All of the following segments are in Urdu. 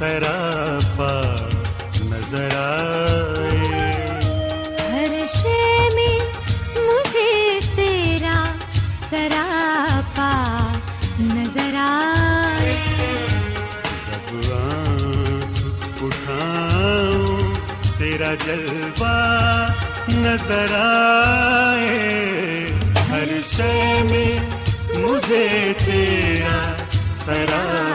سراپا نظر آئے۔ ہر شے میں مجھے تیرا سراپا نظر آئے۔ جب آنکھ اٹھاؤں تیرا جلوہ نظر آئے۔ ہر شے میں مجھے تیرا سراپا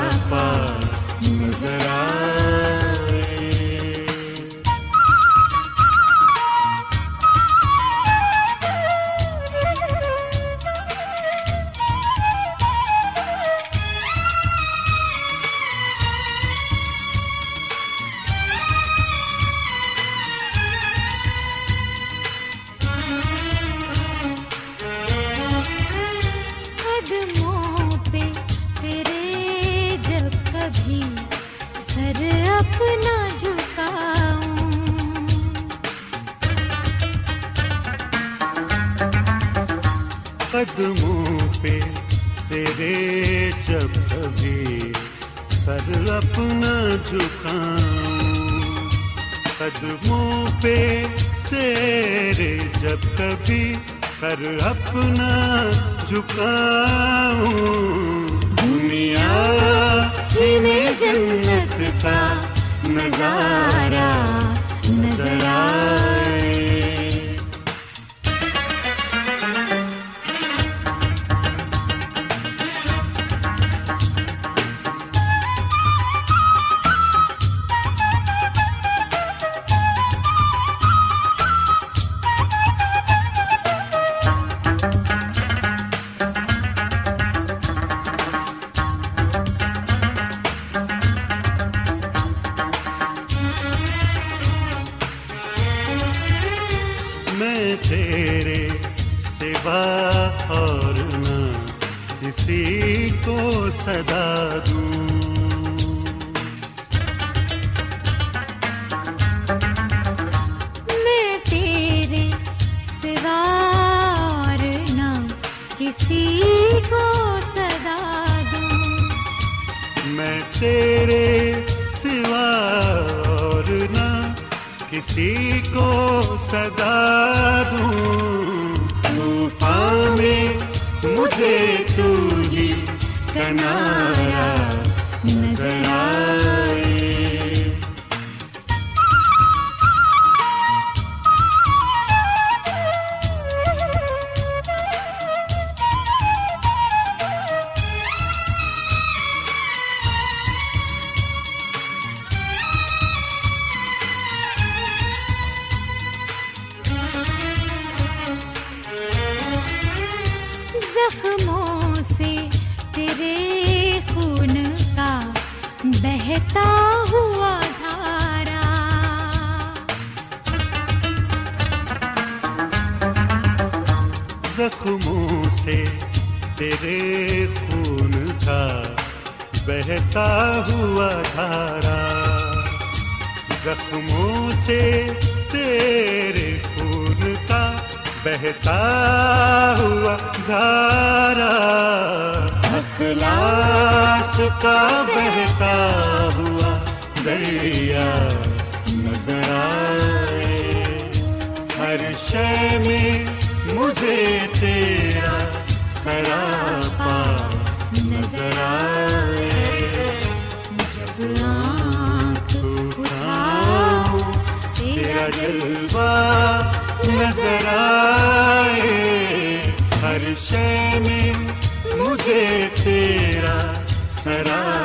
قدموں پہ تیرے جب کبھی سر اپنا جھکاؤں۔ قدموں پہ تیرے جب کبھی سر اپنا جھکاؤں۔ دنیا میں جنت کا نظارہ نظر کسی کو صدا دوں۔ میں تیرے سوا اور نہ کسی کو صدا دوں۔ میں تیرے سوا اور نہ کسی کو صدا دریا نظر آئے۔ ہر شے میں مجھے تیرا سراپا نظر آئے۔ جب آنکھ اٹھاؤں، تیرا جلوہ نظر آئے۔ ہر شے میں مجھے تیرا سراپا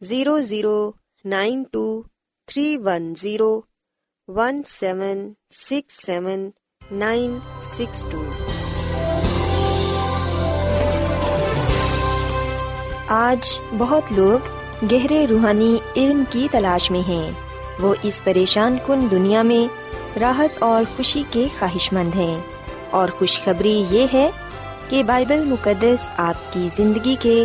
Zero zero nine two three one zero one seven six seven nine six two آج بہت لوگ گہرے روحانی علم کی تلاش میں ہیں۔ وہ اس پریشان کن دنیا میں راحت اور خوشی کے خواہش مند ہیں۔ اور خوشخبری یہ ہے کہ بائبل مقدس آپ کی زندگی کے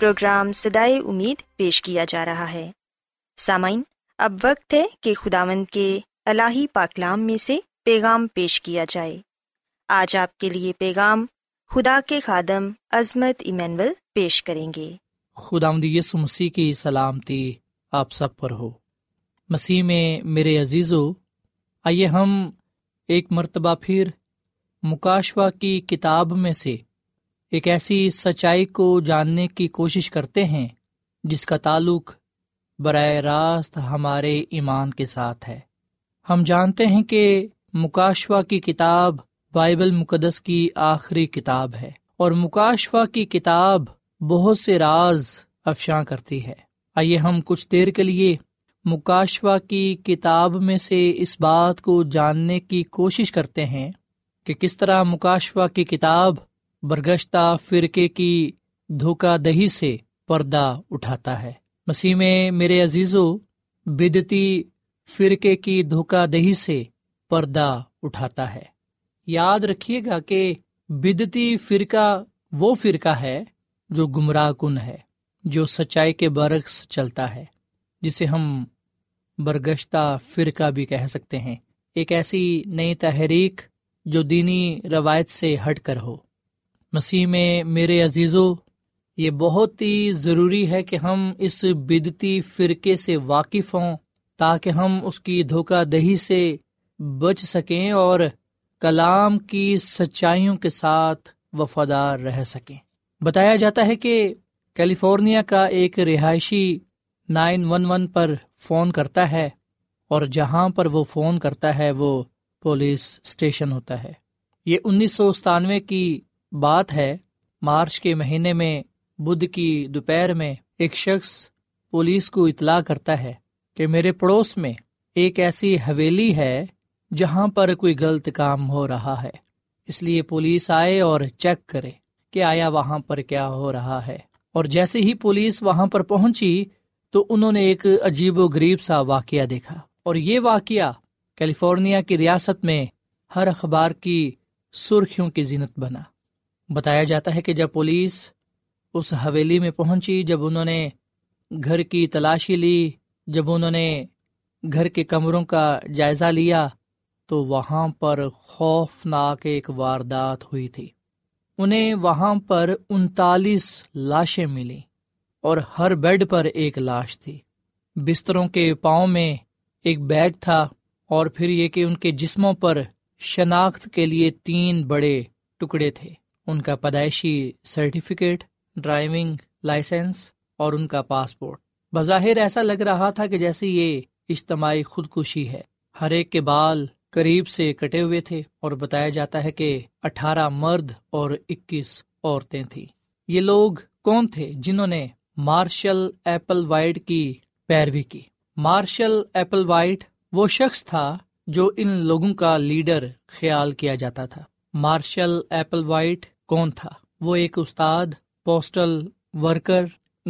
پروگرام سدائے امید پیش کیا جا رہا ہے۔ سامعین، اب وقت ہے کہ خداوند کے الہی پاکلام میں سے پیغام پیش کیا جائے۔ آج آپ کے لیے پیغام خدا کے خادم عظمت ایمینول پیش کریں گے۔ خدا یسو مسیح کی سلامتی آپ سب پر ہو۔ مسیح میں میرے عزیزو، آئیے ہم ایک مرتبہ پھر مکاشوا کی کتاب میں سے ایک ایسی سچائی کو جاننے کی کوشش کرتے ہیں جس کا تعلق براہ راست ہمارے ایمان کے ساتھ ہے۔ ہم جانتے ہیں کہ مکاشوا کی کتاب بائبل مقدس کی آخری کتاب ہے اور مکاشوا کی کتاب بہت سے راز افشاں کرتی ہے۔ آئیے ہم کچھ دیر کے لیے مکاشوا کی کتاب میں سے اس بات کو جاننے کی کوشش کرتے ہیں کہ کس طرح مکاشوا کی کتاب برگشتہ فرقے کی دھوکہ دہی سے پردہ اٹھاتا ہے۔ مسیح میں میرے عزیز و بدتی فرقے کی دھوکہ دہی سے پردہ اٹھاتا ہے۔ یاد رکھیے گا کہ بدتی فرقہ وہ فرقہ ہے جو گمراہ کن ہے، جو سچائی کے برعکس چلتا ہے، جسے ہم برگشتہ فرقہ بھی کہہ سکتے ہیں۔ ایک ایسی نئی تحریک جو دینی روایت سے ہٹ کر ہو۔ مسیح میں میرے عزیزو، یہ بہت ہی ضروری ہے کہ ہم اس بدتی فرقے سے واقف ہوں تاکہ ہم اس کی دھوکہ دہی سے بچ سکیں اور کلام کی سچائیوں کے ساتھ وفادار رہ سکیں۔ بتایا جاتا ہے کہ کیلیفورنیا کا ایک رہائشی نائن ون ون پر فون کرتا ہے اور جہاں پر وہ فون کرتا ہے وہ پولیس اسٹیشن ہوتا ہے۔ یہ انیس سو ستانوے کی بات ہے، مارچ کے مہینے میں، بدھ کی دوپہر میں ایک شخص پولیس کو اطلاع کرتا ہے کہ میرے پڑوس میں ایک ایسی حویلی ہے جہاں پر کوئی غلط کام ہو رہا ہے۔ اس لیے پولیس آئے اور چیک کرے کہ آیا وہاں پر کیا ہو رہا ہے۔ اور جیسے ہی پولیس وہاں پر پہنچی تو انہوں نے ایک عجیب و غریب سا واقعہ دیکھا۔ اور یہ واقعہ کیلیفورنیا کی ریاست میں ہر اخبار کی سرخیوں کی زینت بنا۔ بتایا جاتا ہے کہ جب پولیس اس حویلی میں پہنچی، جب انہوں نے گھر کی تلاشی لی، جب انہوں نے گھر کے کمروں کا جائزہ لیا، تو وہاں پر خوفناک ایک واردات ہوئی تھی۔ انہیں وہاں پر انتالیس لاشیں ملی اور ہر بیڈ پر ایک لاش تھی۔ بستروں کے پاؤں میں ایک بیگ تھا اور پھر یہ کہ ان کے جسموں پر شناخت کے لیے تین بڑے ٹکڑے تھے۔ ان کا پیدائشی سرٹیفکیٹ، ڈرائیونگ لائسنس اور ان کا پاسپورٹ۔ بظاہر ایسا لگ رہا تھا کہ جیسے یہ اجتماعی خودکشی ہے۔ ہر ایک کے بال قریب سے کٹے ہوئے تھے اور بتایا جاتا ہے کہ اٹھارہ مرد اور اکیس عورتیں تھیں۔ یہ لوگ کون تھے جنہوں نے مارشل ایپل وائٹ کی پیروی کی؟ مارشل ایپل وائٹ وہ شخص تھا جو ان لوگوں کا لیڈر خیال کیا جاتا تھا۔ مارشل ایپل وائٹ کون تھا؟ وہ ایک استاد، پوسٹل ورکر،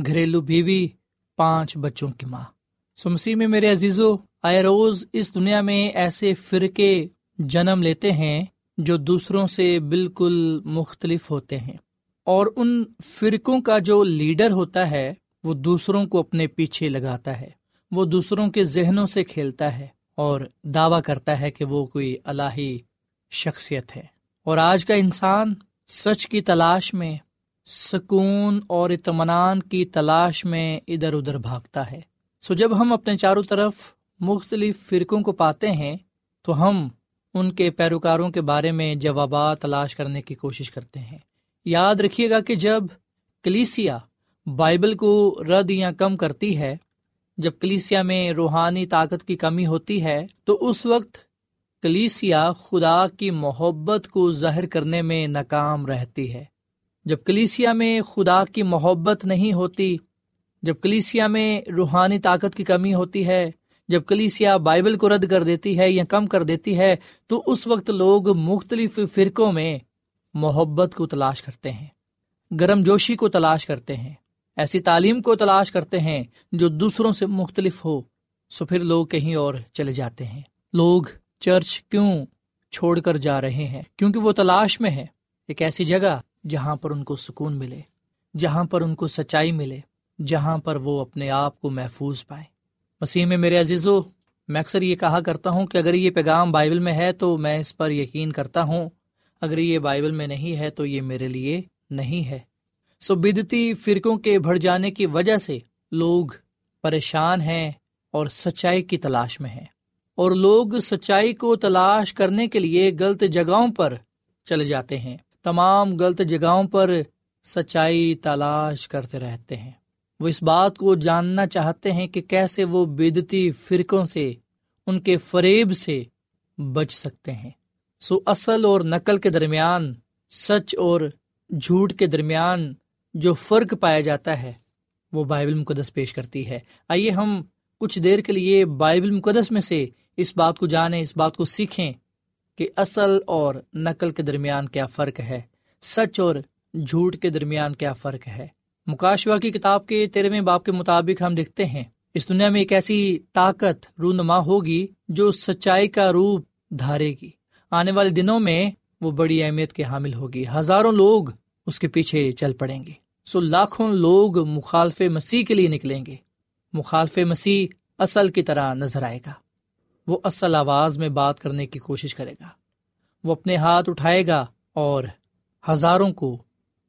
گھریلو بیوی، پانچ بچوں کی ماں۔ سمسی میں میرے عزیزو، آئے روز اس دنیا میں ایسے فرقے جنم لیتے ہیں جو دوسروں سے بالکل مختلف ہوتے ہیں۔ اور ان فرقوں کا جو لیڈر ہوتا ہے، وہ دوسروں کو اپنے پیچھے لگاتا ہے۔ وہ دوسروں کے ذہنوں سے کھیلتا ہے اور دعویٰ کرتا ہے کہ وہ کوئی الہی شخصیت ہے۔ اور آج کا انسان سچ کی تلاش میں، سکون اور اطمینان کی تلاش میں ادھر ادھر بھاگتا ہے۔ سو جب ہم اپنے چاروں طرف مختلف فرقوں کو پاتے ہیں، تو ہم ان کے پیروکاروں کے بارے میں جوابات تلاش کرنے کی کوشش کرتے ہیں۔ یاد رکھیے گا کہ جب کلیسیا بائبل کو رد یا کم کرتی ہے، جب کلیسیا میں روحانی طاقت کی کمی ہوتی ہے، تو اس وقت کلیسیا خدا کی محبت کو ظاہر کرنے میں ناکام رہتی ہے۔ جب کلیسیا میں خدا کی محبت نہیں ہوتی، جب کلیسیا میں روحانی طاقت کی کمی ہوتی ہے، جب کلیسیا بائبل کو رد کر دیتی ہے یا کم کر دیتی ہے، تو اس وقت لوگ مختلف فرقوں میں محبت کو تلاش کرتے ہیں، گرم جوشی کو تلاش کرتے ہیں، ایسی تعلیم کو تلاش کرتے ہیں جو دوسروں سے مختلف ہو، سو پھر لوگ کہیں اور چلے جاتے ہیں۔ لوگ چرچ کیوں چھوڑ کر جا رہے ہیں؟ کیونکہ وہ تلاش میں ہے ایک ایسی جگہ جہاں پر ان کو سکون ملے، جہاں پر ان کو سچائی ملے، جہاں پر وہ اپنے آپ کو محفوظ پائے۔ مسیح میں میرے عزیزو، میں اکثر یہ کہا کرتا ہوں کہ اگر یہ پیغام بائبل میں ہے تو میں اس پر یقین کرتا ہوں۔ اگر یہ بائبل میں نہیں ہے تو یہ میرے لیے نہیں ہے۔ سو بدتی فرقوں کے بڑھ جانے کی وجہ سے لوگ پریشان ہیں اور سچائی کی تلاش میں ہیں۔ اور لوگ سچائی کو تلاش کرنے کے لیے غلط جگہوں پر چلے جاتے ہیں۔ تمام غلط جگہوں پر سچائی تلاش کرتے رہتے ہیں۔ وہ اس بات کو جاننا چاہتے ہیں کہ کیسے وہ بدتی فرقوں سے، ان کے فریب سے بچ سکتے ہیں۔ سو اصل اور نقل کے درمیان، سچ اور جھوٹ کے درمیان جو فرق پایا جاتا ہے، وہ بائبل مقدس پیش کرتی ہے۔ آئیے ہم کچھ دیر کے لیے بائبل مقدس میں سے اس بات کو جانیں، اس بات کو سیکھیں کہ اصل اور نقل کے درمیان کیا فرق ہے، سچ اور جھوٹ کے درمیان کیا فرق ہے۔ مکاشوا کی کتاب کے تیرہویں باپ کے مطابق ہم دیکھتے ہیں، اس دنیا میں ایک ایسی طاقت رونما ہوگی جو سچائی کا روپ دھارے گی۔ آنے والے دنوں میں وہ بڑی اہمیت کے حامل ہوگی۔ ہزاروں لوگ اس کے پیچھے چل پڑیں گے۔ سو لاکھوں لوگ مخالف مسیح کے لیے نکلیں گے۔ مخالف مسیح اصل کی طرح نظر آئے گا۔ وہ اصل آواز میں بات کرنے کی کوشش کرے گا۔ وہ اپنے ہاتھ اٹھائے گا اور ہزاروں کو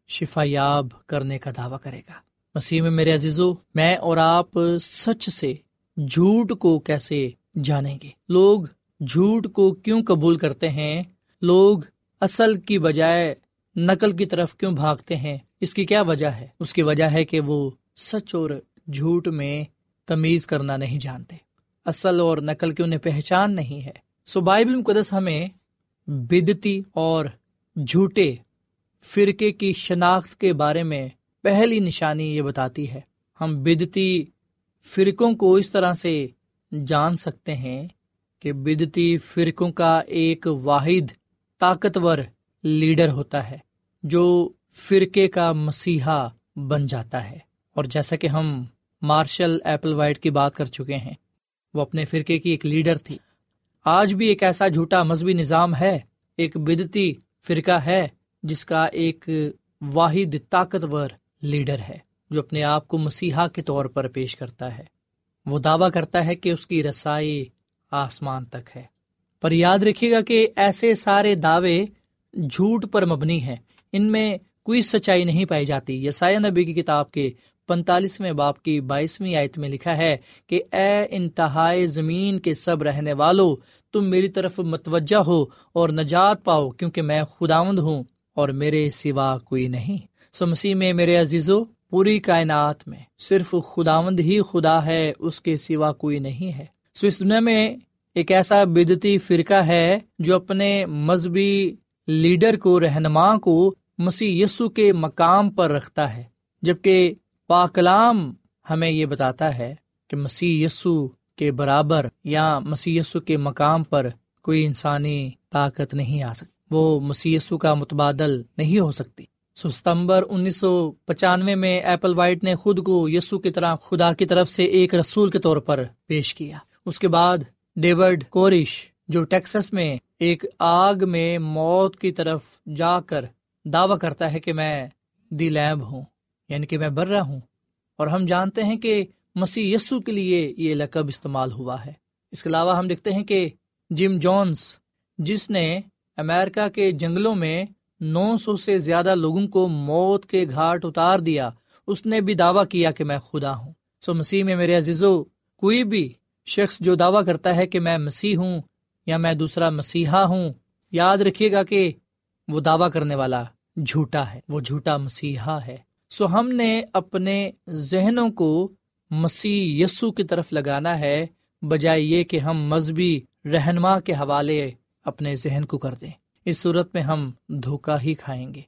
شفا یاب کرنے کا دعویٰ کرے گا۔ مسیح میں میرے عزیزو، میں اور آپ سچ سے جھوٹ کو کیسے جانیں گے؟ لوگ جھوٹ کو کیوں قبول کرتے ہیں؟ لوگ اصل کی بجائے نقل کی طرف کیوں بھاگتے ہیں؟ اس کی کیا وجہ ہے؟ اس کی وجہ ہے کہ وہ سچ اور جھوٹ میں تمیز کرنا نہیں جانتے۔ اصل اور نقل کی انہیں پہچان نہیں ہے۔ سو بائبل مقدس ہمیں بدتی اور جھوٹے فرقے کی شناخت کے بارے میں پہلی نشانی یہ بتاتی ہے۔ ہم بدتی فرقوں کو اس طرح سے جان سکتے ہیں کہ بدتی فرقوں کا ایک واحد طاقتور لیڈر ہوتا ہے جو فرقے کا مسیحا بن جاتا ہے۔ اور جیسا کہ ہم مارشل ایپل وائٹ کی بات کر چکے ہیں وہ اپنے فرقے کی ایک لیڈر تھی۔ آج بھی ایک ایسا جھوٹا مذہبی نظام ہے، ایک بدتی فرقہ ہے، جس کا ایک واحد طاقتور لیڈر ہے، جو اپنے آپ کو مسیحا کے طور پر پیش کرتا ہے۔ وہ دعویٰ کرتا ہے کہ اس کی رسائی آسمان تک ہے۔ پر یاد رکھیے گا کہ ایسے سارے دعوے جھوٹ پر مبنی ہیں۔ ان میں کوئی سچائی نہیں پائی جاتی۔ یسایہ نبی کی کتاب کے پینتالیسویں باپ کی بائیسویں آیت میں لکھا ہے کہ اے انتہائی زمین کے سب رہنے والو، تم میری طرف متوجہ ہو اور نجات پاؤ کیونکہ میں خداوند ہوں اور میرے سوا کوئی نہیں۔ سو مسیح میں میرے عزیزو، پوری کائنات میں صرف خداوند ہی خدا ہے، اس کے سوا کوئی نہیں ہے۔ سو اس دنیا میں ایک ایسا بدتی فرقہ ہے جو اپنے مذہبی لیڈر کو، رہنما کو مسیح یسو کے مقام پر رکھتا ہے، جبکہ پاکلام ہمیں یہ بتاتا ہے کہ مسیح یسو کے برابر یا مسی کے مقام پر کوئی انسانی طاقت نہیں آ سکتی۔ وہ مسی کا متبادل نہیں ہو سکتی۔ سو ستمبر انیس سو پچانوے میں ایپل وائٹ نے خود کو یسو کی طرح خدا کی طرف سے ایک رسول کے طور پر پیش کیا۔ اس کے بعد ڈیوڈ کورش جو ٹیکسس میں ایک آگ میں موت کی طرف جا کر دعوی کرتا ہے کہ میں دی لیب ہوں۔ یعنی کہ میں بر رہا ہوں اور ہم جانتے ہیں کہ مسیح یسو کے لیے یہ لقب استعمال ہوا ہے۔ اس کے علاوہ ہم دیکھتے ہیں کہ جم جونس جس نے امیرکا کے جنگلوں میں نو سو سے زیادہ لوگوں کو موت کے گھاٹ اتار دیا، اس نے بھی دعویٰ کیا کہ میں خدا ہوں۔ سو مسیح میں میرے عزیزو، کوئی بھی شخص جو دعویٰ کرتا ہے کہ میں مسیح ہوں یا میں دوسرا مسیحا ہوں، یاد رکھیے گا کہ وہ دعویٰ کرنے والا جھوٹا ہے، وہ جھوٹا مسیحا ہے۔ سو ہم نے اپنے ذہنوں کو مسیح یسو کی طرف لگانا ہے، بجائے یہ کہ ہم مذہبی رہنما کے حوالے اپنے ذہن کو کر دیں۔ اس صورت میں ہم دھوکہ ہی کھائیں گے۔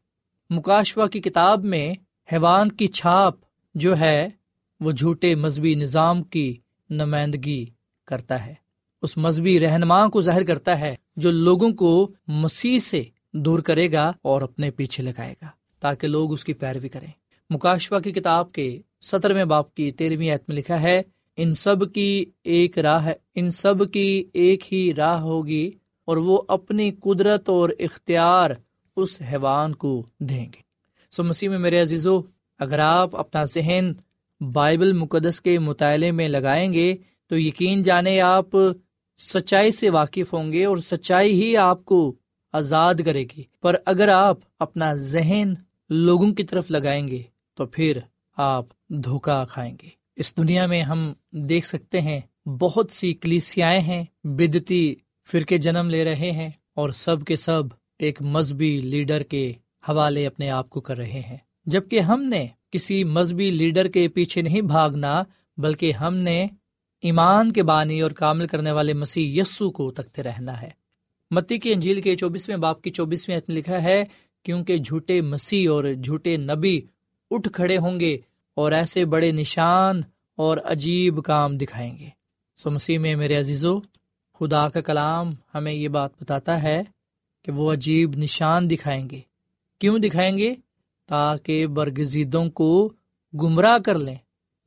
مکاشوا کی کتاب میں حیوان کی چھاپ جو ہے، وہ جھوٹے مذہبی نظام کی نمائندگی کرتا ہے۔ اس مذہبی رہنما کو ظاہر کرتا ہے، جو لوگوں کو مسیح سے دور کرے گا اور اپنے پیچھے لگائے گا، تاکہ لوگ اس کی پیروی کریں۔ مکاشوا کی کتاب کے سترویں باپ کی تیرہویں میں لکھا ہے، ان سب کی ایک راہ ان سب کی ایک ہی راہ ہوگی اور وہ اپنی قدرت اور اختیار اس حیوان کو دیں گے۔ سو مسیح میں میرے عزیزو، اگر آپ اپنا ذہن بائبل مقدس کے مطالعے میں لگائیں گے، تو یقین جانے آپ سچائی سے واقف ہوں گے اور سچائی ہی آپ کو آزاد کرے گی۔ پر اگر آپ اپنا ذہن لوگوں کی طرف لگائیں گے تو پھر آپ دھوکا کھائیں گے۔ اس دنیا میں ہم دیکھ سکتے ہیں بہت سی کلیسیاں ہیں، بدتی فرقے جنم لے رہے ہیں اور سب کے سب ایک مذہبی لیڈر کے حوالے اپنے آپ کو کر رہے ہیں۔ جبکہ ہم نے کسی مذہبی لیڈر کے پیچھے نہیں بھاگنا، بلکہ ہم نے ایمان کے بانی اور کامل کرنے والے مسیح یسو کو تکتے رہنا ہے۔ متی کی انجیل کے چوبیسویں باپ کی چوبیسویں لکھا ہے، کیونکہ جھوٹے مسیح اور جھوٹے نبی اٹھ کھڑے ہوں گے اور ایسے بڑے نشان اور عجیب کام دکھائیں گے۔ سو مسیح میں میرے عزیزو، خدا کا کلام ہمیں یہ بات بتاتا ہے کہ وہ عجیب نشان دکھائیں گے۔ کیوں دکھائیں گے؟ تاکہ برگزیدوں کو گمراہ کر لیں۔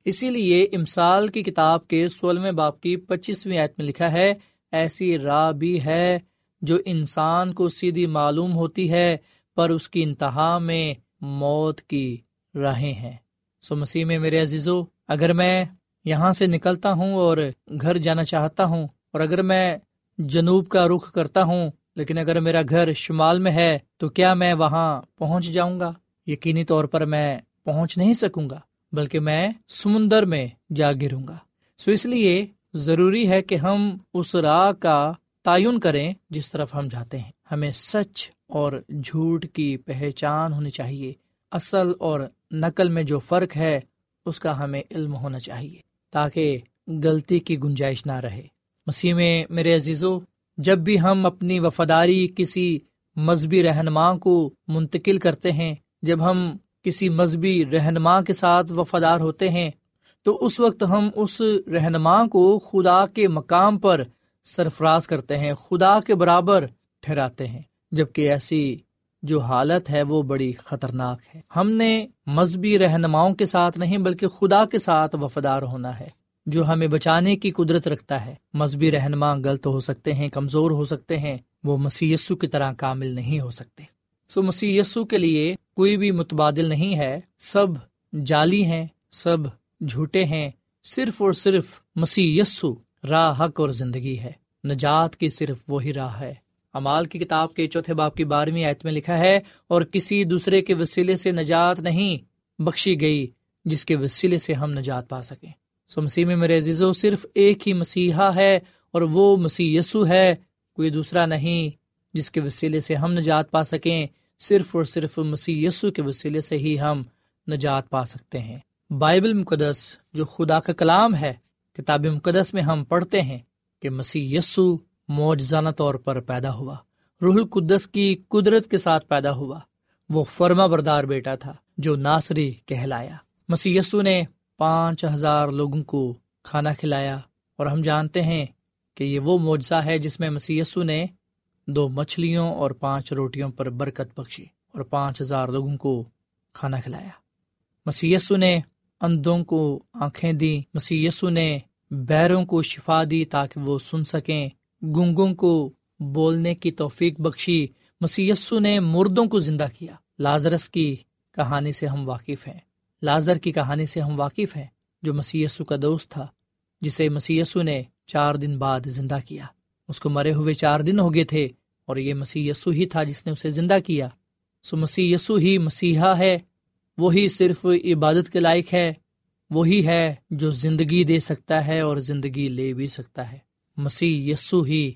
اسی لیے امسال کی کتاب کے سولہویں باپ کی پچیسویں آیت میں لکھا ہے، ایسی راہ بھی ہے جو انسان کو سیدھی معلوم ہوتی ہے، پر اس کی انتہا میں موت کی راہیں ہیں۔ سو مسیح میں میرے عزیزو، اگر میں یہاں سے نکلتا ہوں اور گھر جانا چاہتا ہوں، اور اگر میں جنوب کا رخ کرتا ہوں، لیکن اگر میرا گھر شمال میں ہے، تو کیا میں وہاں پہنچ جاؤں گا؟ یقینی طور پر میں پہنچ نہیں سکوں گا، بلکہ میں سمندر میں جا گروں گا۔ سو اس لیے ضروری ہے کہ ہم اس راہ کا تعین کریں جس طرف ہم جاتے ہیں۔ ہمیں سچ اور جھوٹ کی پہچان ہونی چاہیے۔ اصل اور نقل میں جو فرق ہے، اس کا ہمیں علم ہونا چاہیے تاکہ غلطی کی گنجائش نہ رہے۔ مسیح میں، میرے عزیزو، جب بھی ہم اپنی وفاداری کسی مذہبی رہنما کو منتقل کرتے ہیں، جب ہم کسی مذہبی رہنما کے ساتھ وفادار ہوتے ہیں، تو اس وقت ہم اس رہنما کو خدا کے مقام پر سرفراز کرتے ہیں، خدا کے برابر ٹھہراتے ہیں جبکہ ایسی جو حالت ہے وہ بڑی خطرناک ہے۔ ہم نے مذہبی رہنماؤں کے ساتھ نہیں بلکہ خدا کے ساتھ وفادار ہونا ہے، جو ہمیں بچانے کی قدرت رکھتا ہے۔ مذہبی رہنما غلط ہو سکتے ہیں، کمزور ہو سکتے ہیں، وہ مسی کی طرح کامل نہیں ہو سکتے۔ سو مسی کے لیے کوئی بھی متبادل نہیں ہے۔ سب جعلی ہیں، سب جھوٹے ہیں۔ صرف اور صرف مسی راہ حق اور زندگی ہے۔ نجات کی صرف وہی راہ ہے۔ امال کی کتاب کے چوتھے باپ کی بارہویں آیت میں لکھا ہے، اور کسی دوسرے کے وسیلے سے نجات نہیں بخشی گئی جس کے وسیلے سے ہم نجات پا سکیں۔ سو مسیح میں میرے عزیزو، صرف ایک ہی مسیحا ہے اور وہ مسیح یسو ہے، کوئی دوسرا نہیں جس کے وسیلے سے ہم نجات پا سکیں۔ صرف اور صرف مسیح یسو کے وسیلے سے ہی ہم نجات پا سکتے ہیں۔ بائبل مقدس، جو خدا کا کلام ہے، کتاب مقدس میں ہم پڑھتے ہیں کہ مسیح یسو موجزانہ طور پر پیدا ہوا۔ روح القدس کی قدرت کے ساتھ پیدا ہوا۔ وہ فرما بردار بیٹا تھا جو ناصری کہلایا۔ مسی نے پانچ ہزار لوگوں کو کھانا کھلایا اور ہم جانتے ہیں کہ یہ وہ معجزہ ہے جس میں مسی نے دو مچھلیوں اور پانچ روٹیوں پر برکت بخشی اور پانچ ہزار لوگوں کو کھانا کھلایا۔ مسی نے اندوں کو آنکھیں دی مسی نے بیروں کو شفا دی تاکہ وہ سن سکیں۔ گنگوں کو بولنے کی توفیق بخشی مسیسو نے مردوں کو زندہ کیا۔ لازرس کی کہانی سے ہم واقف ہیں۔ لازر کی کہانی سے ہم واقف ہیں جو مسیسو کا دوست تھا، جسے مسیسو نے چار دن بعد زندہ کیا۔ اس کو مرے ہوئے چار دن ہو گئے تھے اور یہ مسیح یسو ہی تھا جس نے اسے زندہ کیا۔ سو مسیح یسو ہی مسیحا ہے، وہی صرف عبادت کے لائق ہے، وہی ہے جو زندگی دے سکتا ہے اور زندگی لے بھی سکتا ہے۔ مسیح یسو ہی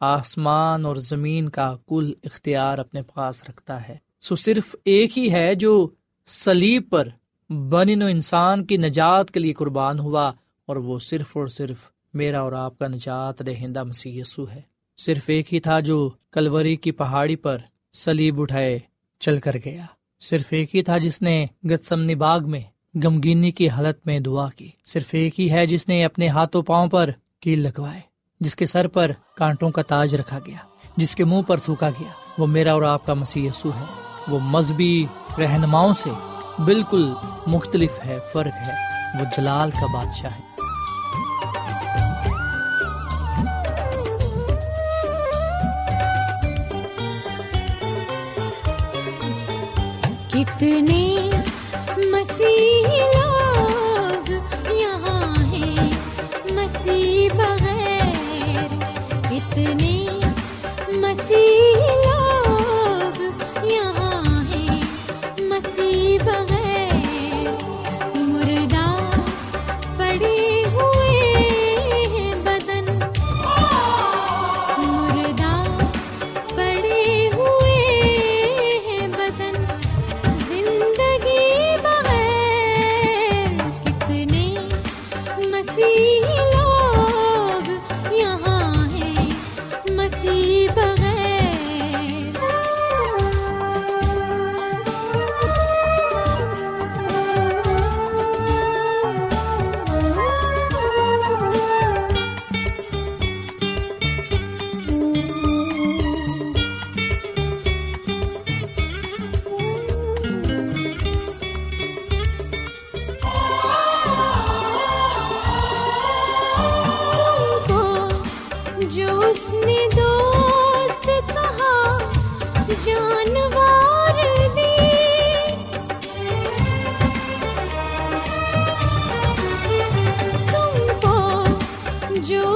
آسمان اور زمین کا کل اختیار اپنے پاس رکھتا ہے۔ سو صرف ایک ہی ہے جو سلیب پر بن و انسان کی نجات کے لیے قربان ہوا اور وہ صرف اور صرف میرا اور آپ کا نجات دہندہ مسیح یسو ہے۔ صرف ایک ہی تھا جو کلوری کی پہاڑی پر سلیب اٹھائے چل کر گیا۔ صرف ایک ہی تھا جس نے گتسمنی باغ میں غمگینی کی حالت میں دعا کی۔ صرف ایک ہی ہے جس نے اپنے ہاتھوں پاؤں پر کیل لگوائے۔ جس کے سر پر کانٹوں کا تاج رکھا گیا، جس کے منہ پر تھوکا گیا۔ وہ میرا اور آپ کا مسیح یسو ہے۔ وہ مذہبی رہنماؤں سے بالکل مختلف ہے، فرق ہے۔ وہ جلال کا بادشاہ ہے۔ کتنے مسیح لوگ یہاں ہیں۔ مسیح بغیر اتنے مسیح لوگ یہاں ہیں مسیح بغیر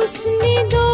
اس نے دو